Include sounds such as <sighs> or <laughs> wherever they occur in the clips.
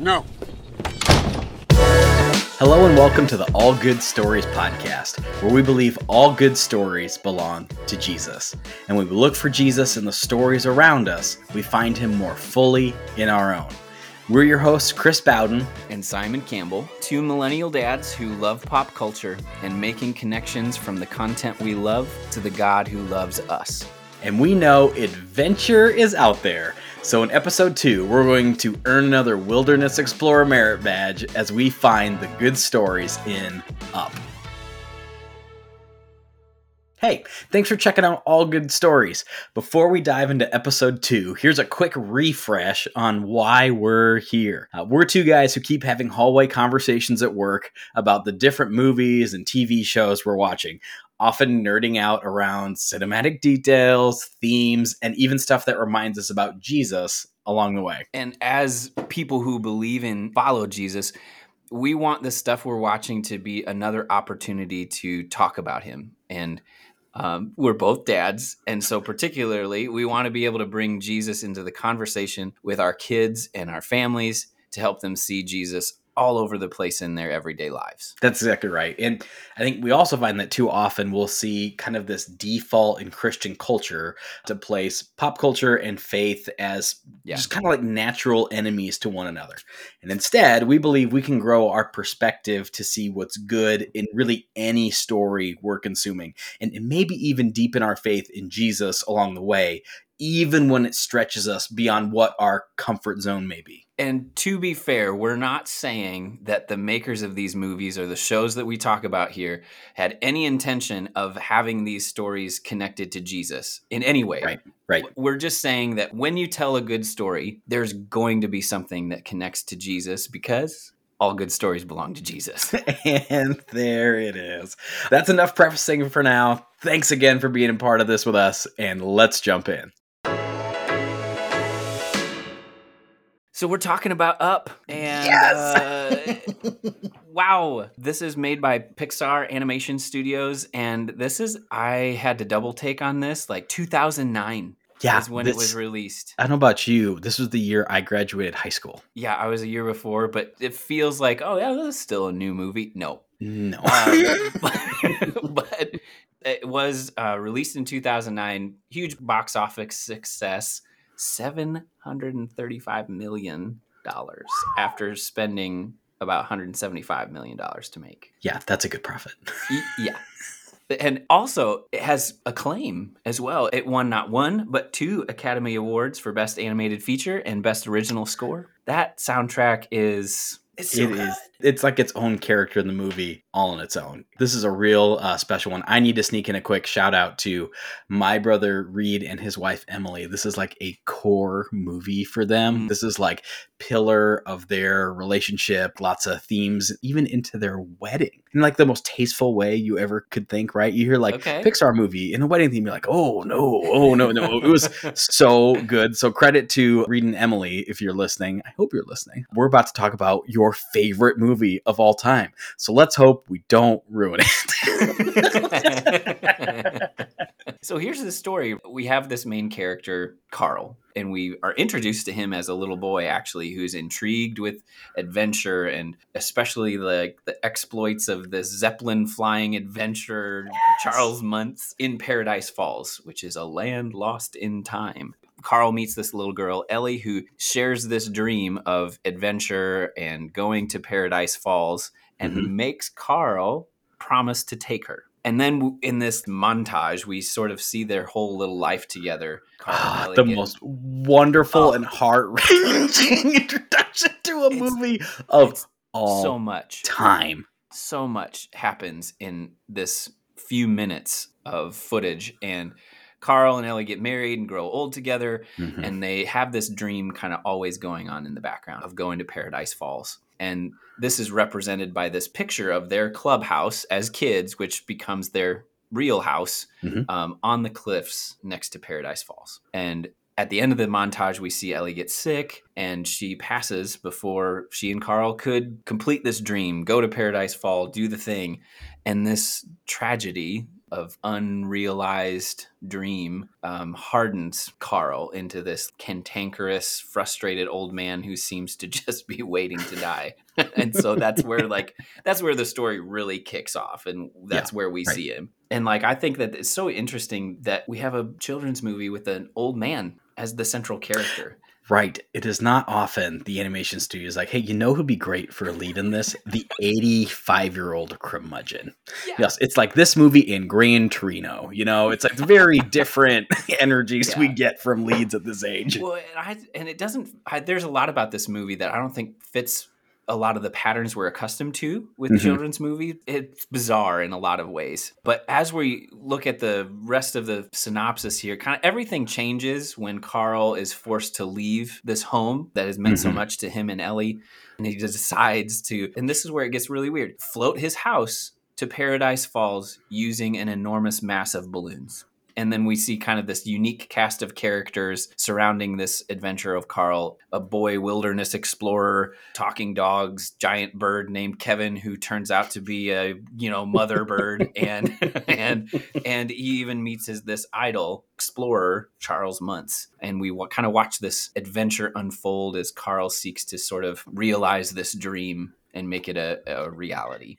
No. Hello and welcome to the All Good Stories podcast, where we believe all good stories belong to Jesus. And when we look for Jesus in the stories around us, we find him more fully in our own. We're your hosts, Chris Bowden and Simon Campbell, two millennial dads who love pop culture and making connections from the content we love to the God who loves us. And we know adventure is out there. So, in episode two, we're going to earn another Wilderness Explorer Merit Badge as we find the good stories in Up. Hey, thanks for checking out All Good Stories. Before we dive into episode two, here's a quick refresh on why we're here. Uh, we're two guys who keep having hallway conversations at work about the different movies and TV shows we're watching, often nerding out around cinematic details, themes, and even stuff that reminds us about Jesus along the way. And as people who believe in follow Jesus, we want the stuff we're watching to be another opportunity to talk about him and um, we're both dads. And so, particularly, we want to be able to bring Jesus into the conversation with our kids and our families to help them see Jesus all over the place in their everyday lives. That's exactly right. And I think we also find that too often we'll see kind of this default in Christian culture to place pop culture and faith as yeah. just kind of like natural enemies to one another. And instead, we believe we can grow our perspective to see what's good in really any story we're consuming and, and maybe even deepen our faith in Jesus along the way, even when it stretches us beyond what our comfort zone may be. And to be fair, we're not saying that the makers of these movies or the shows that we talk about here had any intention of having these stories connected to Jesus in any way. Right. Right. We're just saying that when you tell a good story, there's going to be something that connects to Jesus because all good stories belong to Jesus. <laughs> and there it is. That's enough prefacing for now. Thanks again for being a part of this with us, and let's jump in. So we're talking about Up, and yes! uh, wow, this is made by Pixar Animation Studios, and this is I had to double take on this, like 2009. Yeah, is when this, it was released. I don't know about you. This was the year I graduated high school. Yeah, I was a year before, but it feels like oh yeah, this is still a new movie. No, no, um, but, <laughs> <laughs> but, it was uh, released in 2009. Huge box office success seven hundred and thirty-five million dollars after spending about 175 million dollars to make. Yeah, that's a good profit. yeah. And also, it has acclaim as well. It won not one, but two Academy Awards for Best Animated Feature and Best Original Score. That soundtrack is it's so it is. It's like its own character in the movie, all on its own. This is a real uh, special one. I need to sneak in a quick shout out to my brother Reed and his wife Emily. This is like a core movie for them. Mm. This is like pillar of their relationship. Lots of themes, even into their wedding, in like the most tasteful way you ever could think. Right? You hear like okay. Pixar movie in a wedding theme, you're like, oh no, oh no, no. It was <laughs> so good. So credit to Reed and Emily if you're listening. I hope you're listening. We're about to talk about your favorite movie of all time. So let's hope we don't ruin it. <laughs> so here's the story. We have this main character, Carl, and we are introduced to him as a little boy actually who's intrigued with adventure and especially the the exploits of this zeppelin flying adventurer yes. Charles Muntz in Paradise Falls, which is a land lost in time. Carl meets this little girl, Ellie, who shares this dream of adventure and going to Paradise Falls and mm-hmm. makes Carl promise to take her. And then in this montage, we sort of see their whole little life together. Ah, the most wonderful oh, and heart wrenching <laughs> introduction to a movie of all so much time. So much happens in this few minutes of footage. And Carl and Ellie get married and grow old together, mm-hmm. and they have this dream kind of always going on in the background of going to Paradise Falls. And this is represented by this picture of their clubhouse as kids, which becomes their real house mm-hmm. um, on the cliffs next to Paradise Falls. And at the end of the montage, we see Ellie get sick and she passes before she and Carl could complete this dream, go to Paradise Fall, do the thing. And this tragedy of unrealized dream um, hardens Carl into this cantankerous, frustrated old man who seems to <laughs> just be waiting to die. <laughs> and so that's where <laughs> like that's where the story really kicks off, and that's yeah, where we right. see him. And like I think that it's so interesting that we have a children's movie with an old man as the central character. Right. It is not often the animation studio is like, hey, you know who'd be great for a lead in this? The 85 year old curmudgeon. Yeah. Yes, it's like this movie in Gran Torino. You know, it's like very different <laughs> energies yeah. we get from leads at this age. Well, and, I, and it doesn't, I, there's a lot about this movie that I don't think fits a lot of the patterns we're accustomed to with mm-hmm. children's movies. It's bizarre in a lot of ways. But as we look at the rest of the synopsis here, kind of everything changes when Carl is forced to leave this home that has meant mm-hmm. so much to him and Ellie. And he decides to, and this is where it gets really weird, float his house to Paradise Falls using an enormous mass of balloons and then we see kind of this unique cast of characters surrounding this adventure of Carl, a boy wilderness explorer, talking dogs, giant bird named Kevin who turns out to be a, you know, mother bird <laughs> and and and he even meets his this idol explorer Charles Muntz. And we w- kind of watch this adventure unfold as Carl seeks to sort of realize this dream and make it a, a reality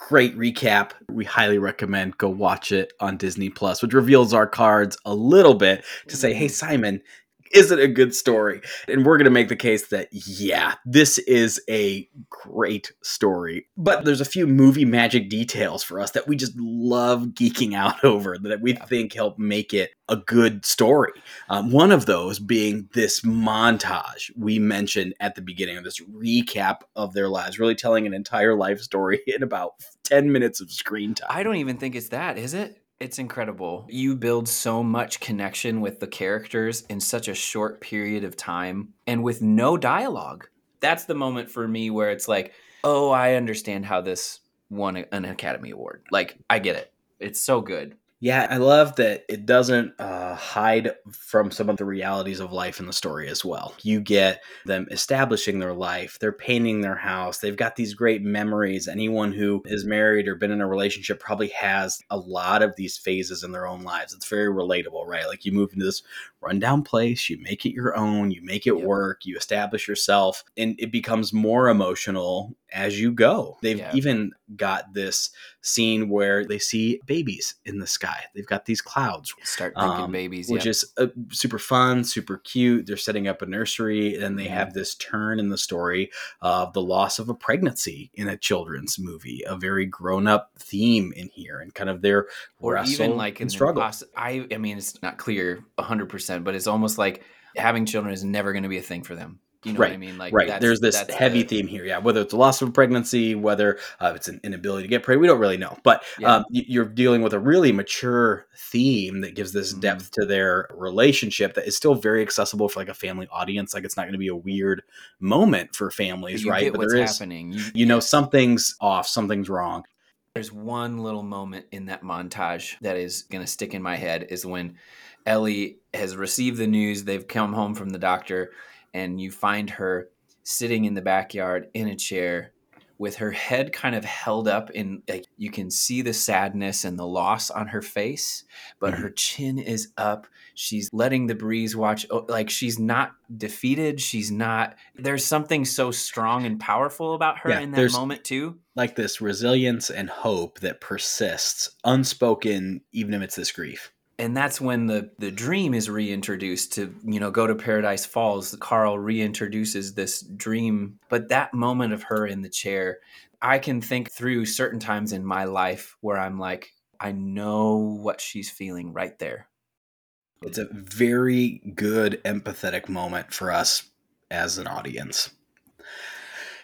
great recap. We highly recommend go watch it on Disney Plus, which reveals our cards a little bit to say, hey, mm-hmm. Simon, is it a good story? And we're going to make the case that, yeah, this is a great story. But there's a few movie magic details for us that we just love geeking out <laughs> over that we think help make it a good story. Um, one of those being this montage we mentioned at the beginning of this recap of their lives, really telling an entire life story <laughs> in about 10 minutes of screen time. I don't even think it's that, is it? It's incredible. You build so much connection with the characters in such a short period of time and with no dialogue. That's the moment for me where it's like, oh, I understand how this won an Academy Award. Like, I get it. It's so good. Yeah, I love that it doesn't uh, hide from some of the realities of life in the story as well. You get them establishing their life, they're painting their house, they've got these great memories. Anyone who is married or been in a relationship probably has a lot of these phases in their own lives. It's very relatable, right? Like you move into this rundown place, you make it your own, you make it yep. work, you establish yourself, and it becomes more emotional as you go. They've yeah. even got this scene where they see babies in the sky. They've got these clouds. Start thinking um, babies, which is uh, super fun, super cute. They're setting up a nursery, and they have this turn in the story of the loss of a pregnancy in a children's movie. A very grown-up theme in here, and kind of their or even like in struggle. Poss- I, I mean, it's not clear hundred percent, but it's almost like having children is never going to be a thing for them you know right. what I mean? Like, right. There's this heavy the... theme here. Yeah. Whether it's a loss of pregnancy, whether uh, it's an inability to get pregnant, we don't really know. But yeah. um, you're dealing with a really mature theme that gives this mm-hmm. depth to their relationship that is still very accessible for like a family audience. Like, it's not going to be a weird moment for families, right? but there is, happening. You, you know, something's off, something's wrong. There's one little moment in that montage that is going to stick in my head is when Ellie has received the news. They've come home from the doctor and you find her sitting in the backyard in a chair with her head kind of held up in like you can see the sadness and the loss on her face but mm-hmm. her chin is up. She's letting the breeze watch oh, like she's not defeated. She's not there's something so strong and powerful about her yeah, in that moment too. like this resilience and hope that persists unspoken even amidst this grief and that's when the the dream is reintroduced to you know go to paradise falls. Carl reintroduces this dream but that moment of her in the chair i can think through certain times in my life where i'm like i know what she's feeling right there. It's a very good empathetic moment for us as an audience.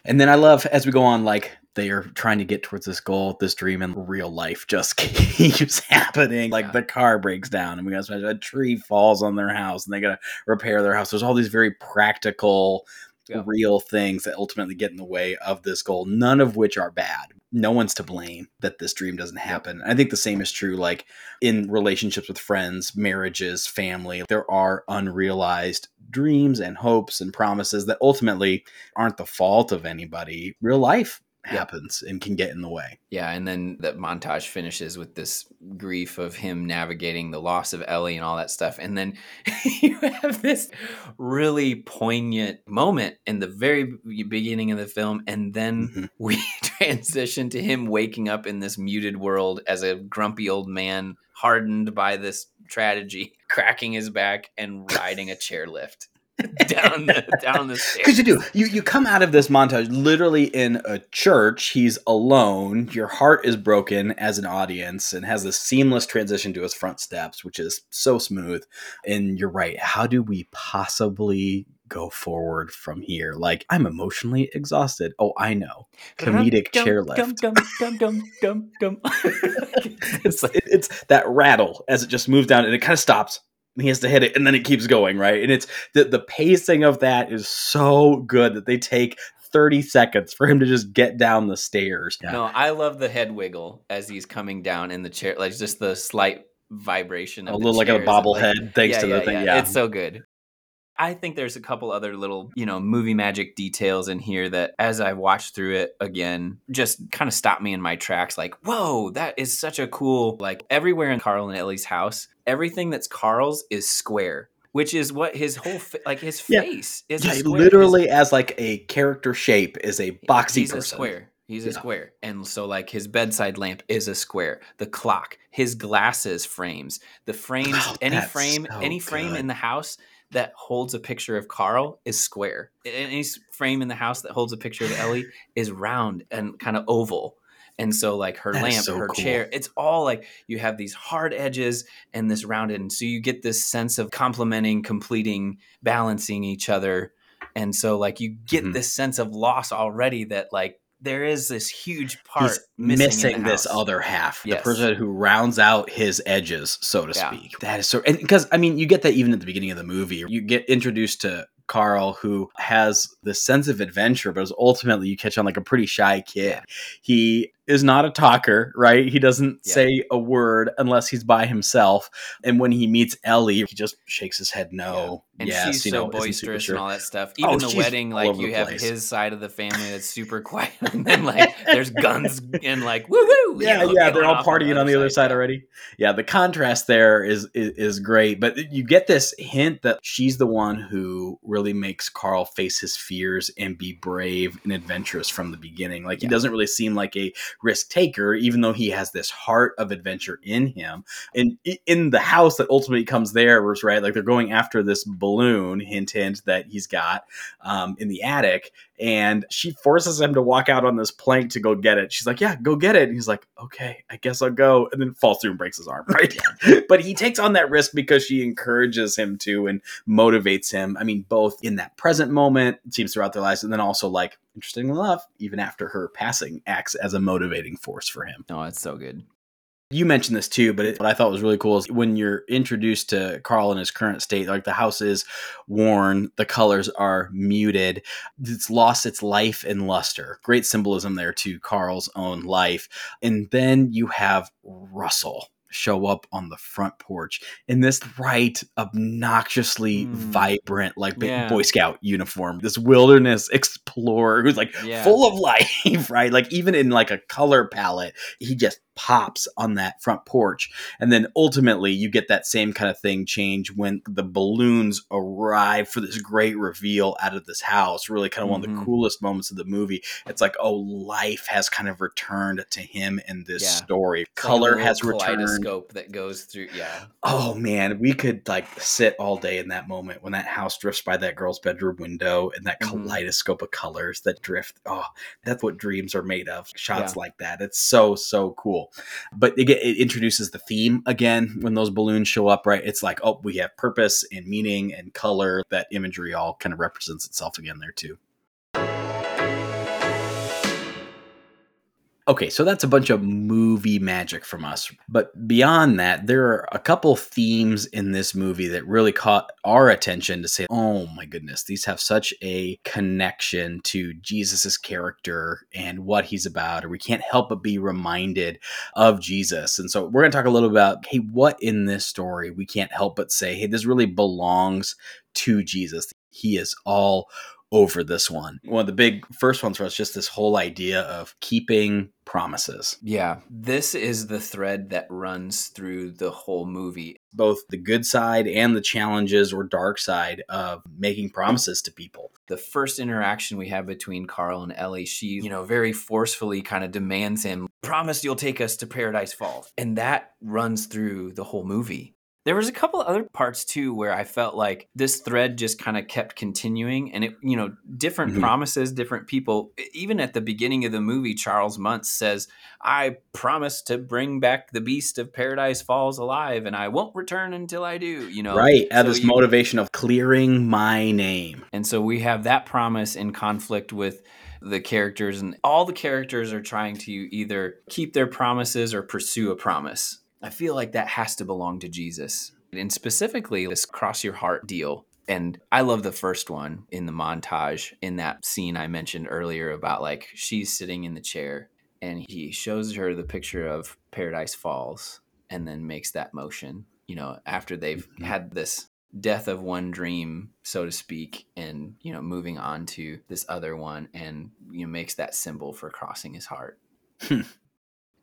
And then i love as we go on like they are trying to get towards this goal, this dream, and real life just <laughs> keeps happening. Like yeah. the car breaks down, and we got a tree falls on their house, and they got to repair their house. There's all these very practical, yeah. real things that ultimately get in the way of this goal. None of which are bad. No one's to blame that this dream doesn't happen. I think the same is true, like in relationships with friends, marriages, family. There are unrealized dreams and hopes and promises that ultimately aren't the fault of anybody. Real life happens and can get in the way. Yeah, and then that montage finishes with this grief of him navigating the loss of Ellie and all that stuff. And then <laughs> you have this really poignant moment in the very beginning of the film. And then mm-hmm. <laughs> we transition to him waking up in this muted world as a grumpy old man, hardened by this tragedy, <laughs> cracking his back and riding a chairlift. <laughs> down the down the stairs. Because you do. You you come out of this montage literally in a church. He's alone. Your heart is broken as an audience and has this seamless transition to his front steps, which is so smooth. And you're right. How do we possibly go forward from here? Like I'm emotionally exhausted. Oh, I know. Comedic chairlift. <laughs> it's, it's that rattle as it just moves down and it kind of stops he has to hit it and then it keeps going right and it's the, the pacing of that is so good that they take 30 seconds for him to just get down the stairs yeah. no i love the head wiggle as he's coming down in the chair like just the slight vibration a little like a bobblehead like, thanks yeah, to yeah, the thing yeah. yeah it's so good I think there's a couple other little, you know, movie magic details in here that as I watched through it again, just kind of stopped me in my tracks like, whoa, that is such a cool, like everywhere in Carl and Ellie's house, everything that's Carl's is square. Which is what his whole fa- like his face yeah. is. Yeah, literally his, as like a character shape is a boxy he's person. a square. He's yeah. a square. And so like his bedside lamp is a square. The clock, his glasses frames, the frames, oh, any frame, so any frame good. in the house that holds a picture of Carl is square. Any frame in the house that holds a picture of Ellie <sighs> is round and kind of oval. And so, like her that lamp, so her cool. chair, it's all like you have these hard edges and this rounded. And so you get this sense of complementing, completing, balancing each other. And so, like, you get mm-hmm. this sense of loss already that, like, there is this huge part He's missing, missing this other half, yes. the person who rounds out his edges, so to yeah. speak. That is so, and because I mean, you get that even at the beginning of the movie. You get introduced to Carl, who has this sense of adventure, but is ultimately you catch on like a pretty shy kid. He is not a talker, right? He doesn't yeah. say a word unless he's by himself. And when he meets Ellie, he just shakes his head no. Yeah. And yes, she's so know, boisterous sure. and all that stuff. Oh, Even oh, the wedding, like you have place. his side of the family that's super quiet, <laughs> and then like there's guns and like woo woo. Yeah, know, yeah, they're all partying on the other side, side already. Yeah, the contrast there is, is is great, but you get this hint that she's the one who really makes Carl face his fears and be brave and adventurous from the beginning. Like he doesn't really seem like a risk taker, even though he has this heart of adventure in him. And in the house that ultimately comes there was right, like they're going after this balloon, hint, hint, that he's got um, in the attic and she forces him to walk out on this plank to go get it. She's like, "Yeah, go get it." And he's like, "Okay, I guess I'll go." And then falls through and breaks his arm. <laughs> Right? but he takes on that risk because she encourages him to and motivates him. I mean, both in that present moment, it seems throughout their lives, and then also like, interestingly enough, even after her passing, acts as a motivating force for him. Oh, it's so good. You mentioned this too, but it, what I thought was really cool is when you're introduced to Carl in his current state, like the house is worn, the colors are muted, it's lost its life and luster. Great symbolism there to Carl's own life. And then you have Russell show up on the front porch in this bright, obnoxiously mm. vibrant, like yeah. Boy Scout uniform. This wilderness <laughs> explorer who's like yeah. full of life, <laughs> right? Like even in like a color palette, he just pops on that front porch. And then ultimately, you get that same kind of thing change when the balloons arrive for this great reveal out of this house. Really, kind of mm-hmm. one of the mm-hmm. coolest moments of the movie. it's like, oh, life has kind of returned to him in this yeah. story. It's Color like has returned. Scope that goes through. Yeah. Oh man, we could like sit all day in that moment when that house drifts by that girl's bedroom window and that mm-hmm. kaleidoscope of colors that drift. Oh, that's what dreams are made of. Shots yeah. like that. It's so so cool. But it, it introduces the theme again when those balloons show up, right? It's like, oh, we have purpose and meaning and color. That imagery all kind of represents itself again there too. Okay, so that's a bunch of movie magic from us. But beyond that, there are a couple themes in this movie that really caught our attention to say, oh my goodness, these have such a connection to Jesus's character and what he's about, or we can't help but be reminded of Jesus. And so we're going to talk a little about, hey, what in this story we can't help but say, hey, this really belongs to Jesus. He is all over this one. One of the big first ones for us, just this whole idea of keeping promises. Yeah. This is the thread that runs through the whole movie. Both the good side and the challenges or dark side of making promises to people. The first interaction we have between Carl and Ellie, she, you know, very forcefully kind of demands him, promise you'll take us to Paradise Falls. And that runs through the whole movie. There was a couple other parts too where I felt like this thread just kind of kept continuing and it, you know, different mm-hmm. promises, different people. Even at the beginning of the movie, Charles Muntz says, I promise to bring back the beast of Paradise Falls alive and I won't return until I do, you know. Right. At so this you, motivation of clearing my name. And so we have that promise in conflict with the characters and all the characters are trying to either keep their promises or pursue a promise I feel like that has to belong to Jesus. And specifically, this cross your heart deal. And I love the first one in the montage in that scene I mentioned earlier about like she's sitting in the chair and he shows her the picture of Paradise Falls and then makes that motion, you know, after they've mm-hmm. had this death of one dream, so to speak, and, you know, moving on to this other one and, you know, makes that symbol for crossing his heart.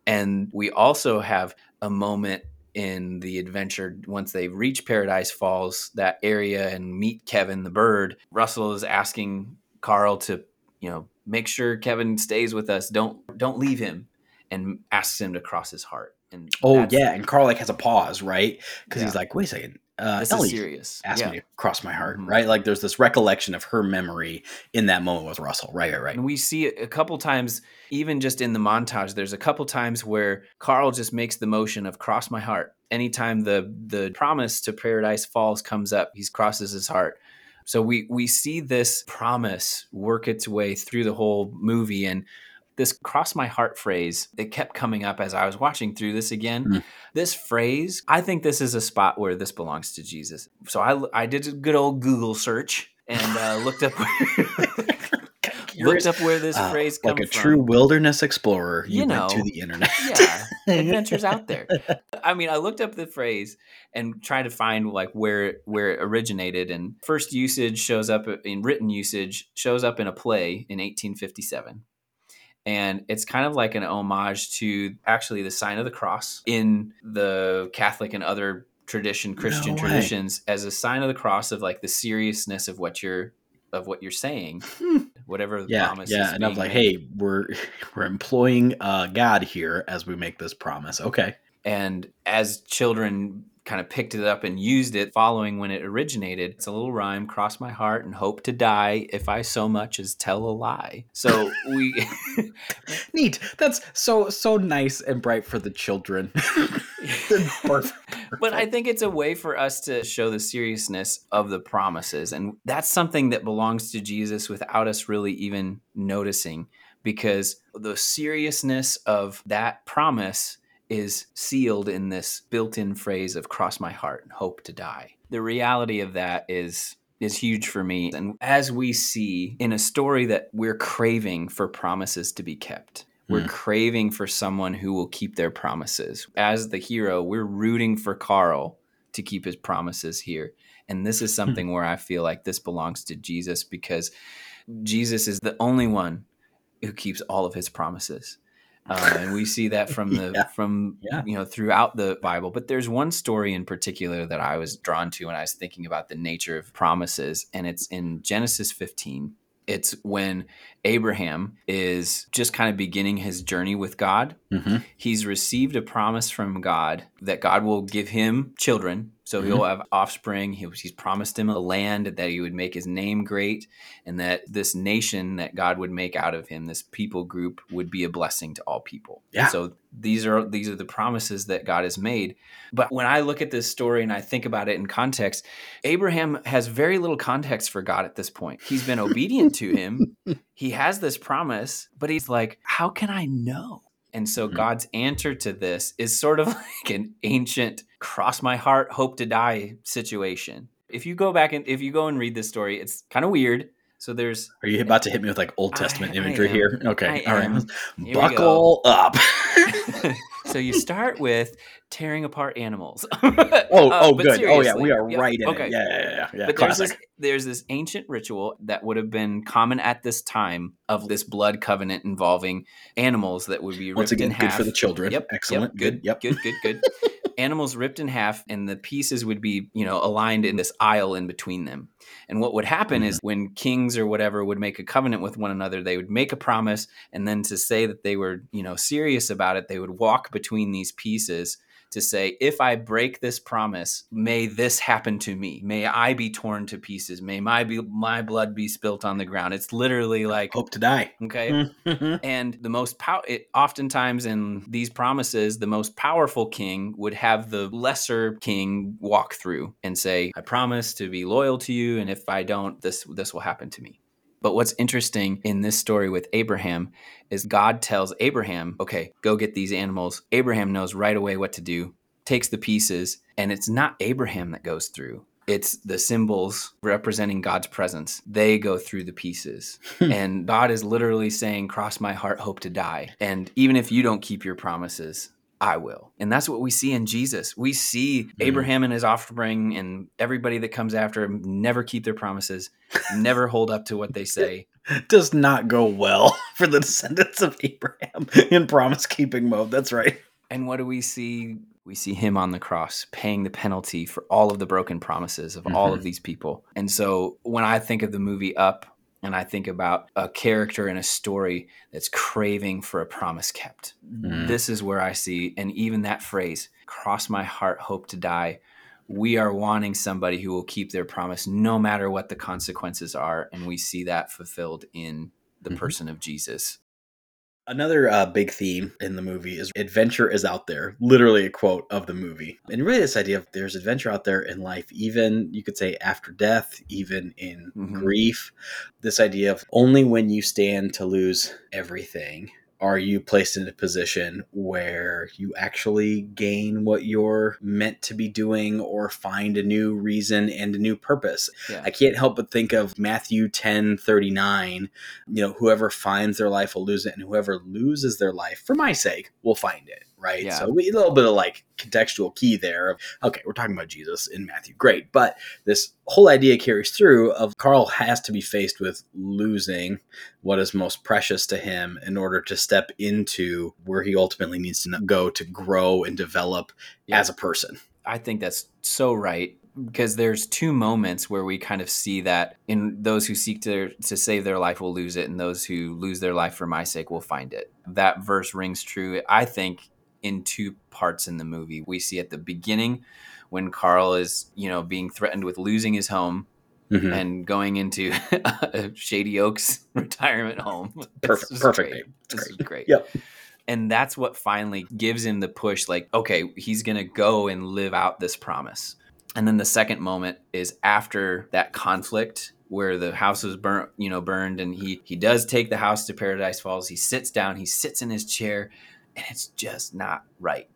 And we also have a moment in the adventure once they reach Paradise Falls, that area, and meet Kevin the bird. Russell is asking Carl to, you know, make sure Kevin stays with us. Don't don't leave him, and asks him to cross his heart. And oh yeah, and Carl like has a pause, right? Because yeah. he's like, wait a second, uh, this Ellie is serious. Asked yeah. me to cross my heart, mm-hmm. right? Like there's this recollection of her memory in that moment with Russell, right, right, right. And we see a couple times, even just in the montage, there's a couple times where Carl just makes the motion of cross my heart. Anytime the the promise to Paradise Falls comes up, he crosses his heart. So we we see this promise work its way through the whole movie, and this cross my heart phrase it kept coming up as i was watching through this again. Mm. this phrase i think this is a spot where this belongs to jesus. So i, I did a good old google search and uh, looked up <laughs> <laughs> looked up where this uh, phrase comes like a from. true wilderness explorer you, you know, to the internet. yeah <laughs> adventures out there. I mean i looked up the phrase and tried to find like where where it originated and first usage shows up in written usage shows up in a play in 1857 and it's kind of like an homage to actually the sign of the cross in the Catholic and other tradition Christian no traditions as a sign of the cross of like the seriousness of what you're of what you're saying. <laughs> Whatever the yeah, promise yeah and i'm like hey we're <laughs> we're employing uh god here as we make this promise. Okay. And as children kind of picked it up and used it following when it originated. It's a little rhyme, cross my heart and hope to die if I so much as tell a lie. So we <laughs> neat. That's so so nice and bright for the children. <laughs> <laughs> but I think it's a way for us to show the seriousness of the promises and that's something that belongs to Jesus without us really even noticing because the seriousness of that promise is sealed in this built-in phrase of cross my heart and hope to die. The reality of that is is huge for me and as we see in a story that we're craving for promises to be kept. We're mm. craving for someone who will keep their promises. As the hero, we're rooting for Carl to keep his promises here. And this is hmm. something where I feel like this belongs to Jesus because Jesus is the only one who keeps all of his promises. Uh, and we see that from <laughs> the yeah. from yeah. you know throughout the Bible. But there's one story in particular that I was drawn to when I was thinking about the nature of promises, and it's in Genesis 15. It's when Abraham is just kind of beginning his journey with God. Mm-hmm. He's received a promise from God that God will give him children so mm-hmm. he'll have offspring. He, he's promised him a land that he would make his name great, and that this nation that God would make out of him, this people group, would be a blessing to all people. Yeah. So these are these are the promises that God has made. But when I look at this story and I think about it in context, Abraham has very little context for God at this point. He's been obedient to him. <laughs> He has this promise, but he's like, "How can I know?" And so mm-hmm. God's answer to this is sort of <laughs> like an ancient cross my heart, hope to die situation. If you go back and if you go and read this story, it's kind of weird. So there's Are you about to hit me with like Old Testament I, imagery I here? Okay. I All right. Buckle up. <laughs> <laughs> so you start with tearing apart animals. <laughs> oh, Uh, oh, good. Oh, yeah, we are right in okay. it. Yeah, yeah, yeah. yeah. But there's Classic. this, there's this ancient ritual that would have been common at this time of this blood covenant involving animals that would be ripped Once again, in good half. for the children. Yep, Excellent. Yep, good. Yep. Good. Good. Good. <laughs> Animals ripped in half, and the pieces would be, you know, aligned in this aisle in between them. And what would happen is Mm-hmm. when kings or whatever would make a covenant with one another, they would make a promise, and then to say that they were, you know, serious about it, they would walk between these pieces to say, if I break this promise, may this happen to me. May I be torn to pieces. May my be my blood be spilt on the ground. It's literally like, Hope to die. okay. <laughs> And the most pow it oftentimes in these promises, the most powerful king would have the lesser king walk through and say, "I promise to be loyal to you, and if I don't, this this will happen to me." But what's interesting in this story with Abraham is God tells Abraham, "Okay, go get these animals." Abraham knows right away what to do, takes the pieces, and it's not Abraham that goes through. It's the symbols representing God's presence. They go through the pieces <laughs> and God is literally saying, Cross my heart, hope to die. And even if you don't keep your promises, I will. And that's what we see in Jesus. We see mm-hmm. Abraham and his offspring and everybody that comes after him never keep their promises, never hold up to what they say. <laughs> Does not go well <laughs> for the descendants of Abraham in promise keeping mode. That's right. And what do we see? We see him on the cross paying the penalty for all of the broken promises of all of mm-hmm. these people. And so when I think of the movie Up, and I think about a character in a story that's craving for a promise kept. Mm. This is where I see, and even that phrase, cross my heart, hope to die. We are wanting somebody who will keep their promise no matter what the consequences are. And we see that fulfilled in the Mhm. person of Jesus. Another uh, big theme in the movie is adventure is out there. Literally a quote of the movie. And really, this idea of there's adventure out there in life, even you could say after death, even in Mhm. grief. This idea of only when you stand to lose everything are you placed in a position where you actually gain what you're meant to be doing or find a new reason and a new purpose. Yeah. I can't help but think of Matthew 10 39. You know, whoever finds their life will lose it, and whoever loses their life for my sake will find it. Right. Yeah. So we, a little bit of like contextual key there of, okay, we're talking about Jesus in Matthew. Great. But this whole idea carries through of Carl has to be faced with losing what is most precious to him in order to step into where he ultimately needs to go to grow and develop Yeah. as a person. I think that's so right because there's two moments where we kind of see that in those who seek to to save their life will lose it and those who lose their life for my sake will find it. That verse rings true I think in two parts in the movie. We see at the beginning when Carl is, you know, being threatened with losing his home Mhm. and going into <laughs> a Shady Oaks <laughs> retirement home. <laughs> Perfect. Perfect great. This great. great. Yep. And that's what finally gives him the push like, okay, he's going to go and live out this promise. And then the second moment is after that conflict where the house was burnt, you know, burned and he he does take the house to Paradise Falls. He sits down, he sits in his chair and it's just not right.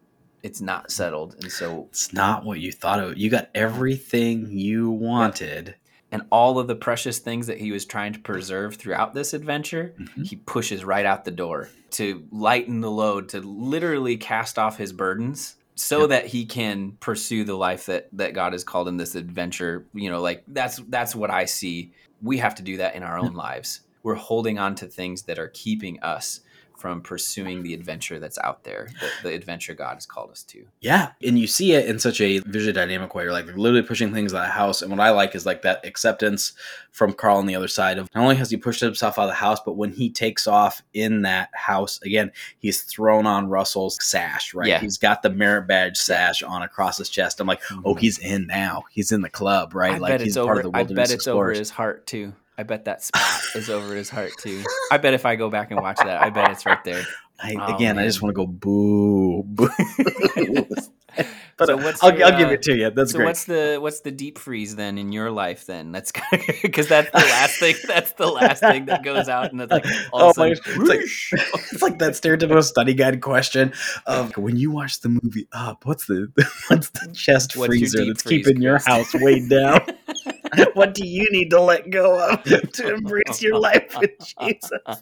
It's not settled. And so It's not what you thought of. You got everything you wanted. and all of the precious things that he was trying to preserve throughout this adventure, Mhm. he pushes right out the door to lighten the load, to literally cast off his burdens so Yep. that he can pursue the life that that God has called in this adventure. You know, like that's that's what I see. We have to do that in our own lives. We're holding on to things that are keeping us from pursuing the adventure that's out there, the, the adventure God has called us to. Yeah, and you see it in such a visually dynamic way. You're like literally pushing things out of the house, and what I like is like that acceptance from Carl on the other side of not only has he pushed himself out of the house, but when he takes off in that house again, he's thrown on Russell's sash. Right, Yeah. he's got the merit badge sash on across his chest. I'm like, oh, mm-hmm. he's in now. He's in the club, right? I like he's it's part over. of the wilderness. I bet it's over his heart too. I bet that spot is over his heart too. I bet if I go back and watch that, I bet it's right there. <laughs> I, Oh, again, I just want to go boo, boo. <laughs> but So what's I'll, your, I'll give it to you. That's so great. what's the what's the deep freeze then in your life then? That's because <laughs> that's the last thing. That's the last thing that goes out, and it's like all Oh my sudden, gosh, it's like that stereotypical study guide question of when you watch the movie up, what's the what's the chest What's freezer that's freeze, keeping your house weighed down? <laughs> what do you need to let go of to embrace your life with Jesus?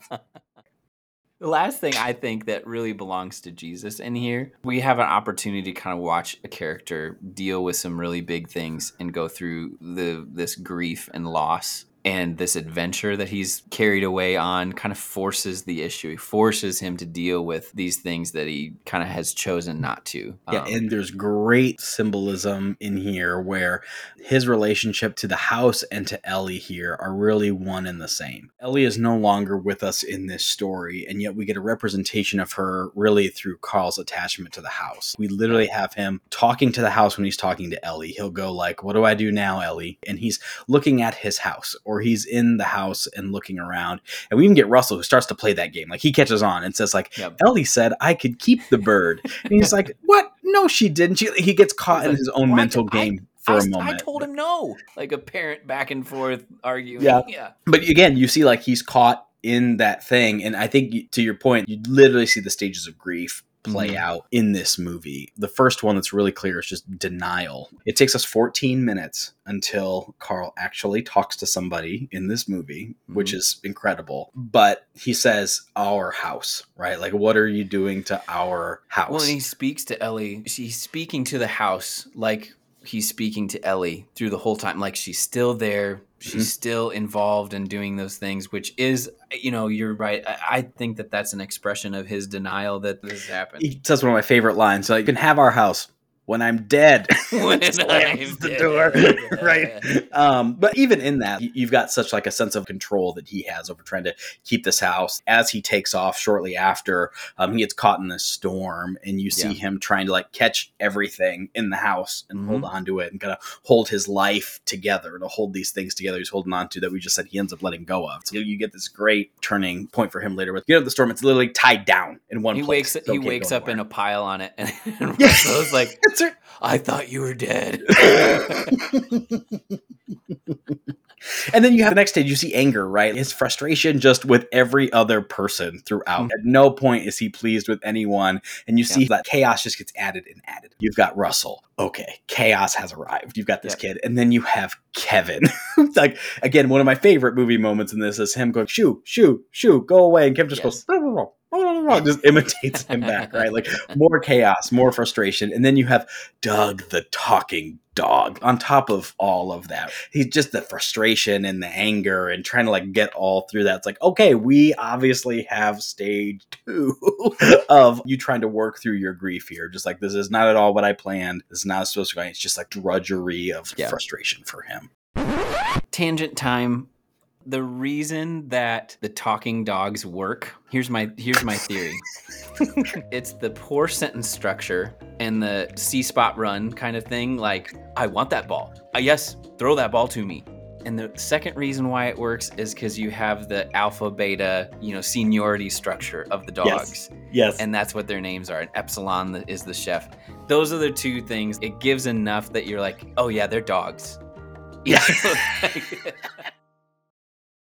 The last thing I think that really belongs to Jesus in here, we have an opportunity to kind of watch a character deal with some really big things and go through the this grief and loss and this adventure that he's carried away on kind of forces the issue. He forces him to deal with these things that he kind of has chosen not to. Yeah, Um, and there's great symbolism in here where his relationship to the house and to Ellie here are really one and the same. Ellie is no longer with us in this story, and yet we get a representation of her really through Carl's attachment to the house. We literally have him talking to the house when he's talking to Ellie. He'll go like, "What do I do now, Ellie?" And he's looking at his house or he's in the house and looking around. And we even get Russell who starts to play that game. Like he catches on and says like, Yep. Ellie said I could keep the bird. And he's like, <laughs> "What? No, she didn't." She, he gets caught He's in his own mental I- game for I, a moment. I told him no. Like a parent back and forth arguing. Yeah. <laughs> Yeah. But again, you see like he's caught in that thing, and I think to your point, you literally see the stages of grief play Mhm. out in this movie. The first one that's really clear is just denial. It takes us 14 minutes until Carl actually talks to somebody in this movie, which Mhm. is incredible. But he says our house, right? Like what are you doing to our house? Well, and he speaks to Ellie. He's speaking to the house like he's speaking to Ellie through the whole time. Like she's still there. She's Mhm. still involved in doing those things, which is, you know, you're right. I, I think that that's an expression of his denial that this happened. he says one of my favorite lines. So you can have our house when I'm dead. <laughs> <laughs> When Slams I'm the dead. door, <laughs> right? Um, but even in that, you- you've got such like a sense of control that he has over trying to keep this house. As he takes off shortly after, um, he gets caught in this storm, and you see Yeah. him trying to like catch everything in the house and Mhm. hold on to it and kind of hold his life together to hold these things together. He's holding on to that we just said he ends up letting go of. So you get this great turning point for him later. With out of the storm, it's literally tied down in one he place. wakes So he wakes up in a pile on it, and, and Yeah. Like, It's "I thought you were dead." <laughs> And then you have the next stage, you see anger, right? His frustration just with every other person throughout. Mhm. At no point is he pleased with anyone. And you see that chaos just gets added and added. You've got Russell. Okay, chaos has arrived. You've got this kid. And then you have Kevin. <laughs> like, again, one of my favorite movie moments in this is him going, shoo, shoo, shoo, go away. And Kevin just Yes. goes, Just imitates him back, right? Like <laughs> more chaos, more frustration. And then you have Doug the talking dog on top of all of that. He's just the frustration and the anger and trying to like get all through that. It's like, okay, we obviously have stage two <laughs> of you trying to work through your grief here. Just like this is not at all what I planned. This is not supposed to go. It's just like drudgery of Yeah. frustration for him. tangent time the reason that the talking dogs work here's my here's my theory <laughs> it's the poor sentence structure and the See Spot Run kind of thing like i want that ball uh, yes throw that ball to me and the second reason why it works is because you have the alpha beta you know seniority structure of the dogs Yes. yes. and that's what their names are. And Epsilon is the chef. Those are the two things. It gives enough that you're like, oh yeah, they're dogs. <laughs> Yeah. <laughs>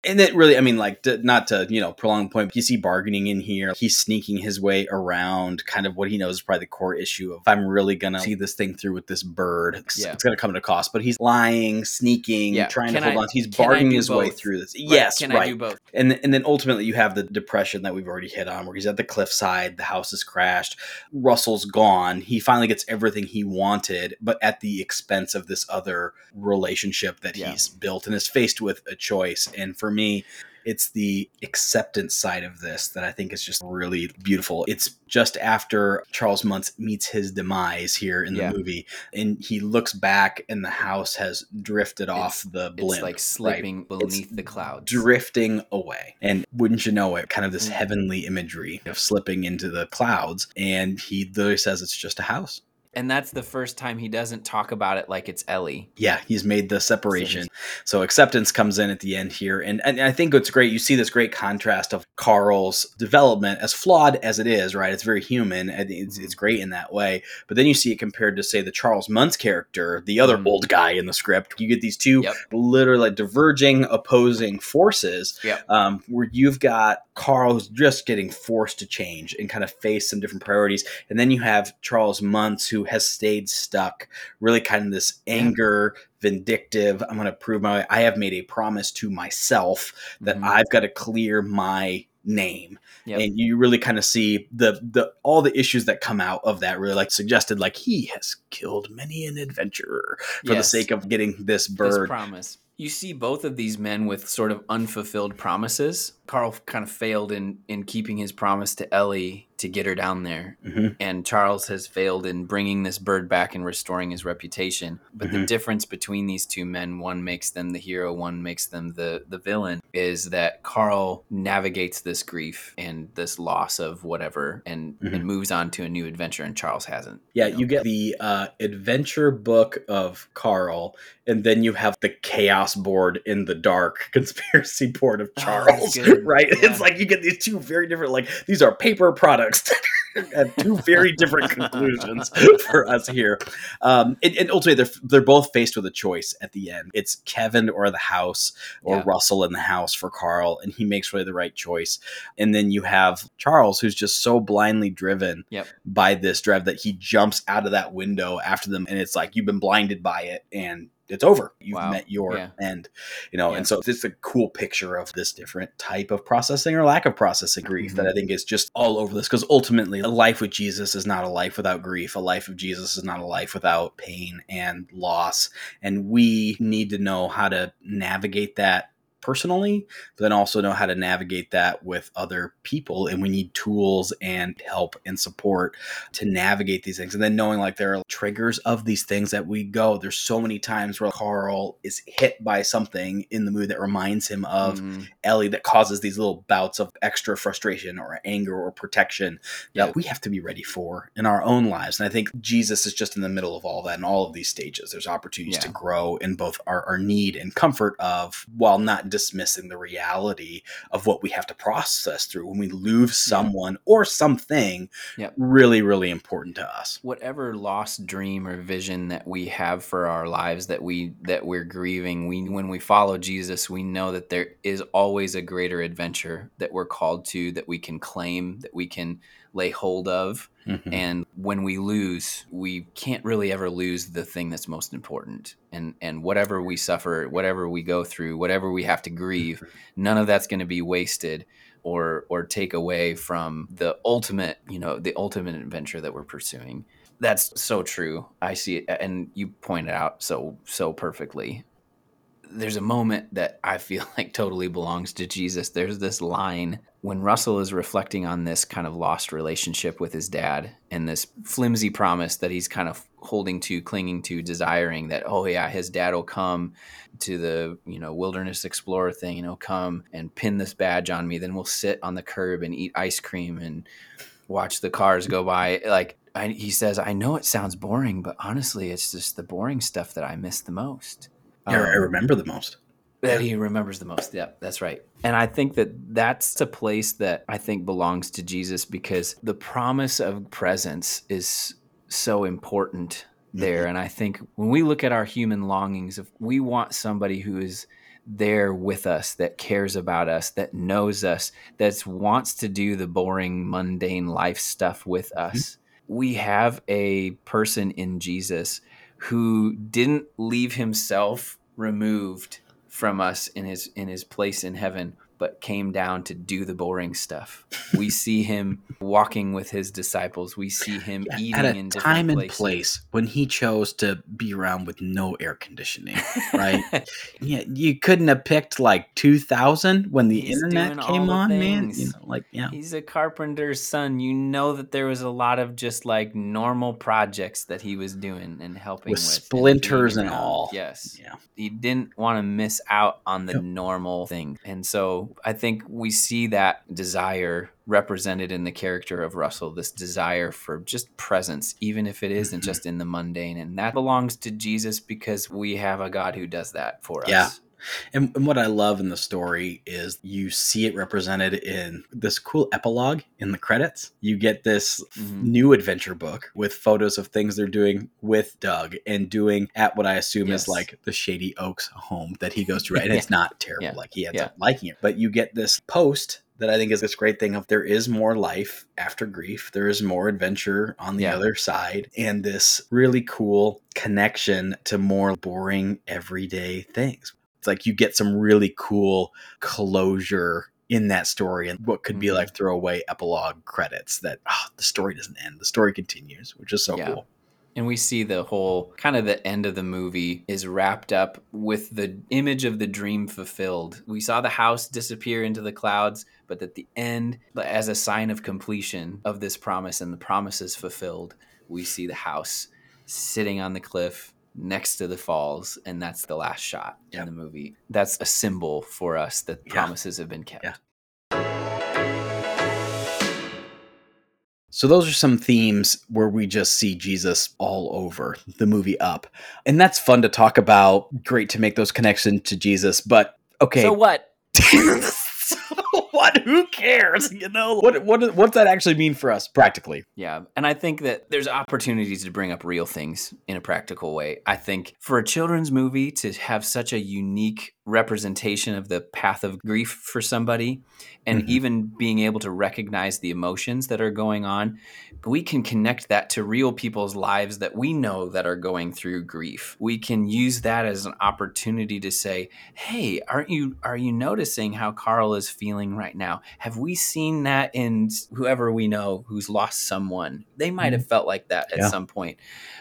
and it really, I mean, like, to, not to, you know, prolong the point, but you see bargaining in here. He's sneaking his way around kind of what he knows is probably the core issue of if I'm really going to see this thing through with this bird, it's, Yeah. it's going to come at a cost. But he's lying, sneaking, Yeah. trying Can to hold I- on. He's bargaining his way through this. Right, Yes, Can right. I do both? and and then ultimately you have the depression that we've already hit on where he's at the cliffside the house is crashed russell's gone he finally gets everything he wanted but at the expense of this other relationship that Yeah. he's built and is faced with a choice and for me it's the acceptance side of this that I think is just really beautiful. It's just after Charles Muntz meets his demise here in the Yeah. movie, and he looks back, and the house has drifted off the blimp. It's like slipping beneath the clouds. drifting away. And wouldn't you know it, kind of this Mm. heavenly imagery of slipping into the clouds. And he literally says it's just a house. And that's the first time he doesn't talk about it like it's Ellie. Yeah, he's made the separation. So acceptance comes in at the end here. And, and I think it's great. You see this great contrast of Carl's development, as flawed as it is, right? It's very human. and It's, it's great in that way. But then you see it compared to, say, the Charles Muntz character, the other Mhm. old guy in the script. You get these two Yep. literally diverging, opposing forces Yep. um, where you've got Carl who's just getting forced to change and kind of face some different priorities. And then you have Charles Muntz who has stayed stuck, really kind of this anger, vindictive. I'm going to prove my, I have made a promise to myself that Mhm. I've got to clear my name Yep. and you really kind of see the the all the issues that come out of that really like suggested like he has killed many an adventurer for the sake of getting this This bird promise. You see both of these men with sort of unfulfilled promises. Carl kind of failed in in keeping his promise to Ellie to get her down there, Mhm. and Charles has failed in bringing this bird back and restoring his reputation. But the Mhm. difference between these two men, one makes them the hero, one makes them the the villain, is that Carl navigates this grief and this loss of whatever, and Mhm. and moves on to a new adventure, and Charles hasn't. Yeah, know? you get the uh, adventure book of Carl, and then you have the chaos board in the dark <laughs> conspiracy board of Oh, Charles, <laughs> good. right? Yeah. It's like you get these two very different, like these are paper products. Have <laughs> two very different conclusions <laughs> for us here, um, and, and ultimately they're they're both faced with a choice at the end. It's Kevin or the house, or Yeah. Russell in the house for Carl, and he makes really the right choice. And then you have Charles, who's just so blindly driven Yep. by this drive that he jumps out of that window after them, and it's like you've been blinded by it, and it's over. You've Wow. met your Yeah. end, you know. Yeah. And so it's a cool picture of this different type of processing or lack of processing grief Mm-hmm. that I think is just all over this. Because ultimately, a life with Jesus is not a life without grief. A life of Jesus is not a life without pain and loss. And we need to know how to navigate that personally, but then also know how to navigate that with other people. And we need tools and help and support to navigate these things. And then knowing like there are triggers of these things that we go. There's so many times where Carl is hit by something in the movie that reminds him of Mhm. Ellie that causes these little bouts of extra frustration or anger or protection that Yeah. we have to be ready for in our own lives. And I think Jesus is just in the middle of all that in all of these stages. There's opportunities to grow in both our, our need and comfort of while not dismissing the reality of what we have to process through when we lose someone or something Yep. really, really important to us. whatever lost dream or vision that we have for our lives that we that we're grieving we when we follow Jesus we know that there is always a greater adventure that we're called to that we can claim that we can lay hold of. Mhm. and when we lose we can't really ever lose the thing that's most important. And and whatever we suffer whatever we go through whatever we have to grieve none of that's going to be wasted or or take away from the ultimate you know the ultimate adventure that we're pursuing. That's so true. I see it and you point it out so so perfectly there's a moment that I feel <laughs> like totally belongs to Jesus. There's this line when Russell is reflecting on this kind of lost relationship with his dad and this flimsy promise that he's kind of holding to, clinging to, desiring that, oh, yeah, his dad will come to the, you know, wilderness explorer thing and he'll come and pin this badge on me. Then we'll sit on the curb and eat ice cream and watch the cars go by. Like, I, he says, I know it sounds boring, but honestly, it's just the boring stuff that I miss the most. Yeah, I Um, remember the most. that he remembers the most. Yeah, that's right. And I think that that's a place that I think belongs to Jesus because the promise of presence is so important there. And I think when we look at our human longings, if we want somebody who is there with us, that cares about us, that knows us, that wants to do the boring, mundane life stuff with us, we have a person in Jesus who didn't leave himself removed from us in his in his place in heaven but came down to do the boring stuff we <laughs> see him walking with his disciples we see him Yeah, eating at a in different time and places. place when he chose to be around with no air conditioning, right? <laughs> yeah, you couldn't have picked like 2000 when the He's internet came on, man. You know, like yeah, He's a carpenter's son. You know that there was a lot of just like normal projects that he was doing and helping With with, splinters being and all. Yes, yeah. he didn't want to miss out on the Yep. normal thing. And so I think we see that desire represented in the character of Russell, this desire for just presence, even if it isn't Mhm. just in the mundane. And that belongs to Jesus because we have a God who does that for us. Yeah. And, and what I love in the story is you see it represented in this cool epilogue in the credits. You get this Mhm. new adventure book with photos of things they're doing with Dug and doing at what I assume Yes. is like the Shady Oaks home that he goes to, <laughs> right? And it's not terrible. Yeah. Like he ends Yeah. up liking it. But you get this post that I think is this great thing of there is more life after grief. There is more adventure on the Yeah. other side. And this really cool connection to more boring everyday things. Like you get some really cool closure in that story and what could be Mhm. like throwaway epilogue credits that oh, the story doesn't end. The story continues, which is so Yeah. cool. And we see the whole kind of the end of the movie is wrapped up with the image of the dream fulfilled. We saw the house disappear into the clouds, but at the end, as a sign of completion of this promise and the promise is fulfilled, we see the house sitting on the cliff next to the falls. And that's the last shot Yep. in the movie. That's a symbol for us that Yeah. promises have been kept. Yeah. So those are some themes where we just see Jesus all over the movie Up. And that's fun to talk about. Great to make those connections to Jesus, but okay. So what? <laughs> <laughs> so what? Who cares? <laughs> You know what? What? What's that actually mean for us practically? Yeah. And I think that there's opportunities to bring up real things in a practical way. I think for a children's movie to have such a unique representation of the path of grief for somebody and Mhm. even being able to recognize the emotions that are going on, we can connect that to real people's lives that we know that are going through grief. We can use that as an opportunity to say, "Hey, aren't you are you noticing how Carl is feeling right now? Have we seen that in whoever we know who's lost someone? They might have felt like that at Yeah. some point."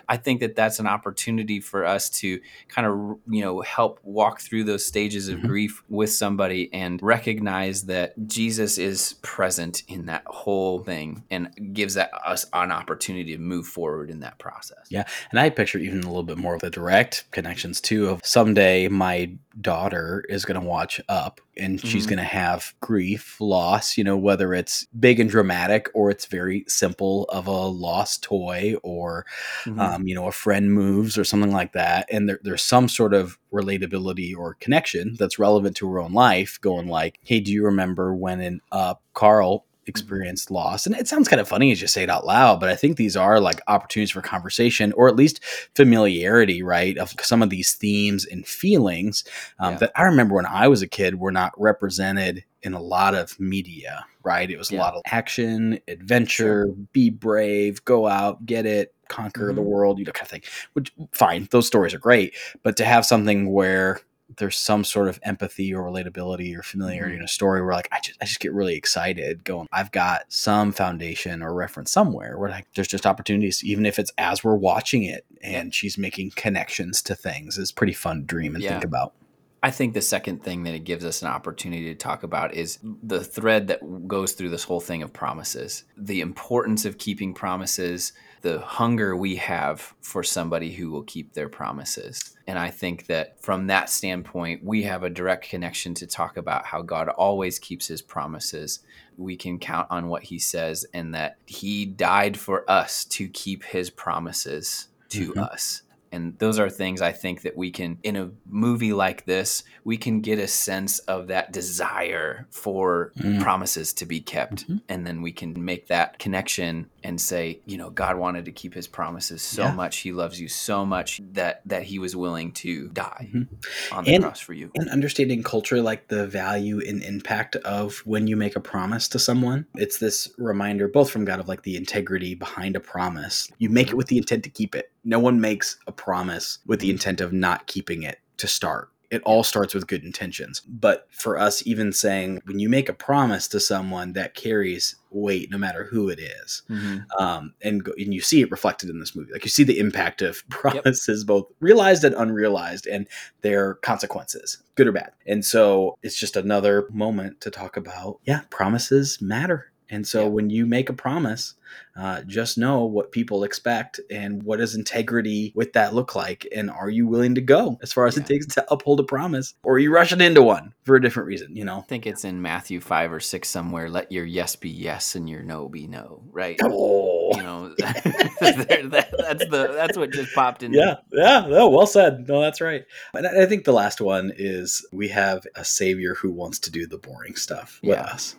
I think that that's an opportunity for us to kind of, you know, help walk through those stages of Mhm. grief with somebody and recognize that Jesus is present in that whole thing and gives that us an opportunity to move forward in that process. Yeah. And I picture even a little bit more of the direct connections too of someday my daughter is going to watch Up and she's Mhm. going to have grief, loss, you know, whether it's big and dramatic or it's very simple of a lost toy or, Mhm. um, you know, a friend moves or something like that. And there, there's some sort of relatability or connection that's relevant to her own life going like, hey, do you remember when in Up, Carl experienced loss. And it sounds kind of funny as you say it out loud but i think these are like opportunities for conversation or at least familiarity right of some of these themes and feelings um, Yeah. that i remember when i was a kid were not represented in a lot of media right? It was a lot of action adventure be brave go out get it conquer the Mhm. world you know kind of thing which fine those stories are great but to have something where there's some sort of empathy or relatability or familiarity in mm-hmm. a story where like I just I just get really excited going I've got some foundation or reference somewhere where like there's just opportunities even if it's as we're watching it and she's making connections to things is pretty fun to dream and Yeah. think about. I think the second thing that it gives us an opportunity to talk about is the thread that goes through this whole thing of promises. The importance of keeping promises, the hunger we have for somebody who will keep their promises. And I think that from that standpoint, we have a direct connection to talk about how God always keeps his promises. We can count on what he says and that he died for us to keep his promises to Mhm. us. And those are things I think that we can, in a movie like this, we can get a sense of that desire for Mm. promises to be kept. Mhm. And then we can make that connection and say, you know, God wanted to keep his promises so Yeah. much. He loves you so much that that he was willing to die Mhm. on the And- cross for you. And understanding culture, like the value and impact of when you make a promise to someone. It's this reminder, both from God, of like the integrity behind a promise. You make it with the intent to keep it. No one makes a promise with the intent of not keeping it to start. It all starts with good intentions. But for us, even saying when you make a promise to someone that carries weight, no matter who it is, Mhm. um, and and you see it reflected in this movie. Like you see the impact of <laughs> promises, both realized and unrealized, and their consequences, good or bad. And so it's just another moment to talk about. Yeah, promises matter. And so Yeah. when you make a promise, uh, just know what people expect and what does integrity with that look like, and are you willing to go as far as Yeah. it takes to uphold a promise, or are you rushing into one for a different reason? You know. I think it's in Matthew 5 or 6 somewhere. Let your yes be yes and your no be no, right? Oh. You know, <laughs> that, that's the that's what just popped in. Yeah, yeah, no, well said. No, that's right. And I I think the last one is we have a savior who wants to do the boring stuff with Yeah. us.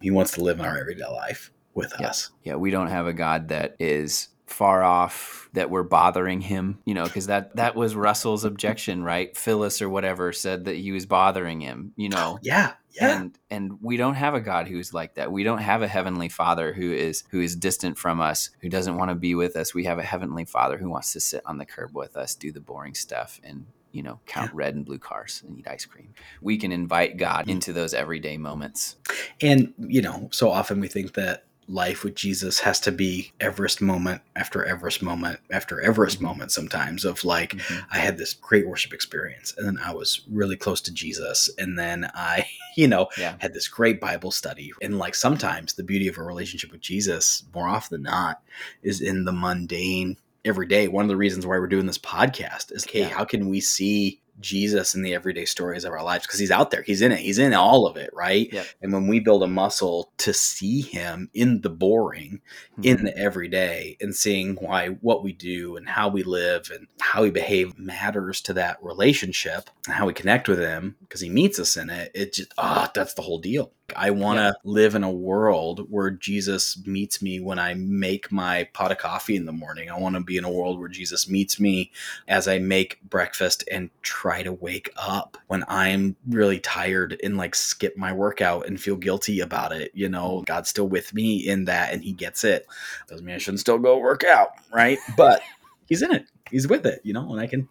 He wants to live in our everyday life with Yeah. us. Yeah, we don't have a God that is far off that we're bothering him, you know, because that that was Russell's objection, right? Phyllis or whatever said that he was bothering him, you know. <gasps> Yeah, yeah. And and we don't have a God who's like that. We don't have a heavenly Father who is who is distant from us, who doesn't want to be with us. We have a heavenly Father who wants to sit on the curb with us, do the boring stuff and you know, count red and blue cars and eat ice cream. We can invite God into those everyday moments. And, you know, so often we think that life with Jesus has to be Everest moment after Everest moment after Everest Mhm. moment sometimes of like Mhm. I had this great worship experience and then I was really close to Jesus and then I <laughs> you know Yeah. had this great Bible study and like sometimes the beauty of a relationship with Jesus more often than not is in the mundane every day one of the reasons why we're doing this podcast is okay Yeah. how can we see Jesus in the everyday stories of our lives because he's out there he's in it he's in all of it right Yep. and when we build a muscle to see him in the boring, in Mhm. the everyday, and seeing why what we do and how we live and how we behave matters to that relationship and how we connect with him because he meets us in it, it just, ah, that's the whole deal. I want to Yeah. live in a world where Jesus meets me when I make my pot of coffee in the morning. I want to be in a world where Jesus meets me as I make breakfast and try to wake up when I'm really tired and like skip my workout and feel guilty about it. You know, mm-hmm. God's still with me in that and He gets it. Doesn't mean I shouldn't still go work out, right? But <laughs> He's in it. He's with it, you know, and I can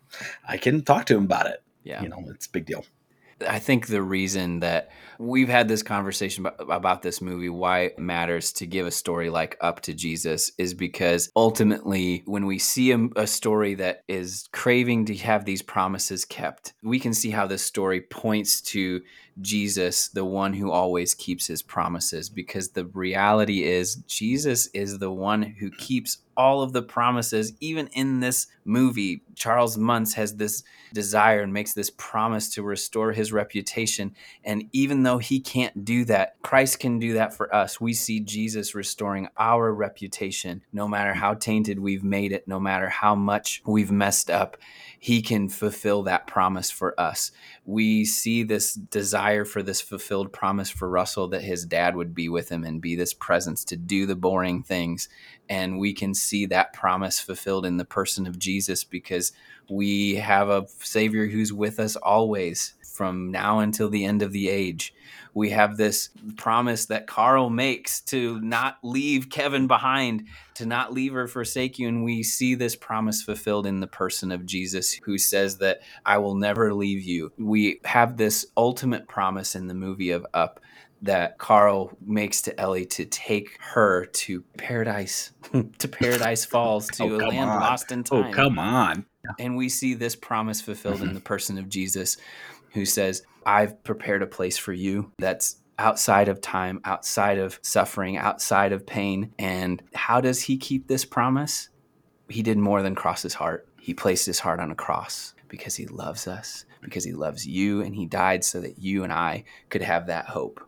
I can talk to him about it. Yeah. You know, it's a big deal. I think the reason that we've had this conversation about, this movie, why it matters to give a story like Up to Jesus, is because ultimately, when we see a, a story that is craving to have these promises kept, we can see how this story points to Jesus, the one who always keeps his promises. Because the reality is, Jesus is the one who keeps all of the promises, even in this movie. Charles Muntz has this desire and makes this promise to restore his reputation. And even though he can't do that, Christ can do that for us. We see Jesus restoring our reputation, no matter how tainted we've made it, no matter how much we've messed up. He can fulfill that promise for us. We see this desire for this fulfilled promise for Russell that his dad would be with him and be this presence to do the boring things. And we can see that promise fulfilled in the person of Jesus because we have a Savior who's with us always from now until the end of the age. We have this promise that Carl makes to not leave Kevin behind, to not leave or forsake you. And we see this promise fulfilled in the person of Jesus, who says that I will never leave you. We have this ultimate promise in the movie of Up that Carl makes to Ellie to take her to paradise, <laughs> to Paradise <laughs> Falls, to Oh, a land on. lost in time. Oh, come on. And we see this promise fulfilled Mm-hmm. in the person of Jesus, who says, I've prepared a place for you that's outside of time, outside of suffering, outside of pain. And how does he keep this promise? He did more than cross his heart. He placed his heart on a cross because he loves us, because he loves you, and he died so that you and I could have that hope.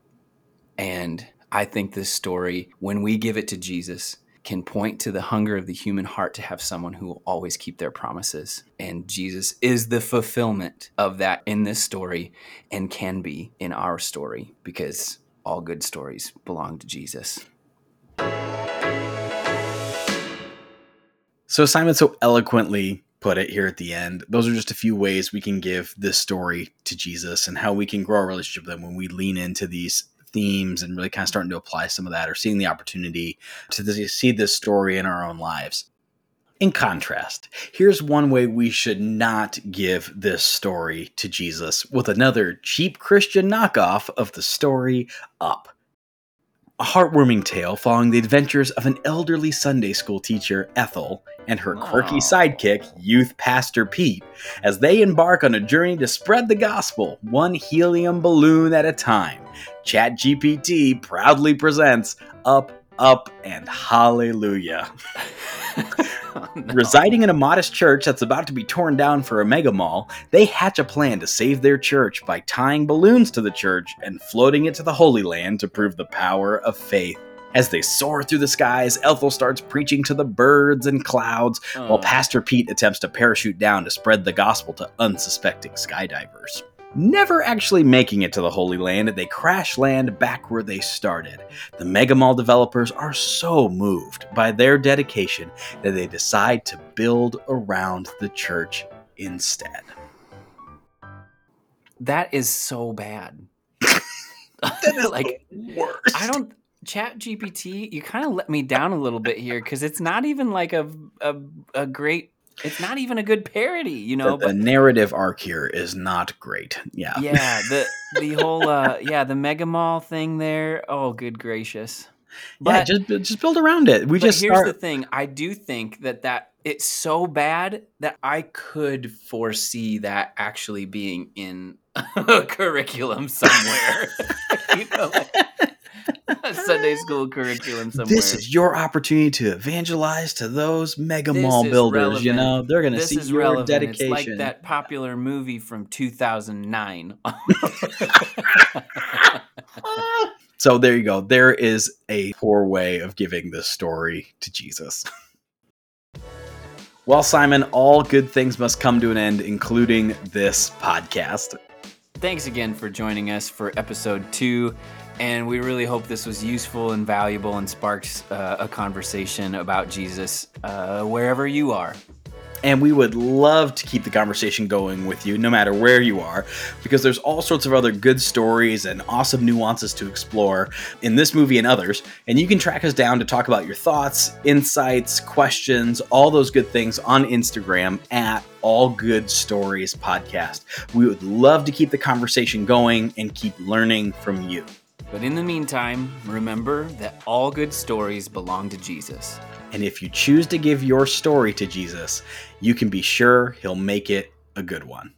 And I think this story, when we give it to Jesus, can point to the hunger of the human heart to have someone who will always keep their promises. And Jesus is the fulfillment of that in this story and can be in our story because all good stories belong to Jesus. So Simon so eloquently put it here at the end. Those are just a few ways we can give this story to Jesus and how we can grow our relationship with him when we lean into these themes and really kind of starting to apply some of that or seeing the opportunity to th- see this story in our own lives. In contrast, here's one way we should not give this story to Jesus with another cheap Christian knockoff of the story Up. A heartwarming tale following the adventures of an elderly Sunday school teacher, Ethel, and her quirky sidekick, youth pastor Pete, as they embark on a journey to spread the gospel, one helium balloon at a time. ChatGPT proudly presents Up, Up, and Hallelujah. <laughs> Oh, <laughs> no. Residing in a modest church that's about to be torn down for a mega mall, they hatch a plan to save their church by tying balloons to the church and floating it to the Holy Land to prove the power of faith. As they soar through the skies, Ethel starts preaching to the birds and clouds, while. Pastor Pete attempts to parachute down to spread the gospel to unsuspecting skydivers. Never actually making it to the Holy Land, they crash land back where they started. The Mega Mall developers are so moved by their dedication that they decide to build around the church instead. that is so bad. <laughs> <laughs> like worst. I don't ChatGPT, you kind of let me down a little bit here because it's not even like a, a a great it's not even a good parody, you know. the, the narrative arc here is not great. Yeah. yeah, the the whole uh yeah, the Mega Mall thing there. Oh, good gracious. yeah, just just build around it. We But just here's start. the thing: I do think that that it's so bad that I could foresee that actually being in <laughs> a curriculum somewhere. <laughs> you know, like <laughs> <laughs> Sunday <laughs> school curriculum somewhere. This is your opportunity to evangelize to those mega This mall is builders. You know, they're going to see is your relevant. dedication. It's like that popular movie from 2009. <laughs> So there you go. There is a poor way of giving this story to Jesus. well, Simon, all good things must come to an end, including this podcast. Thanks again for joining us for episode two. And we really hope this was useful and valuable and sparks uh, a conversation about Jesus uh, wherever you are. And we would love to keep the conversation going with you no matter where you are, because there's all sorts of other good stories and awesome nuances to explore in this movie and others. And you can track us down to talk about your thoughts, insights, questions, all those good things on Instagram at All Good Stories Podcast. We would love to keep the conversation going and keep learning from you. But in the meantime, remember that all good stories belong to Jesus. And if you choose to give your story to Jesus, you can be sure he'll make it a good one.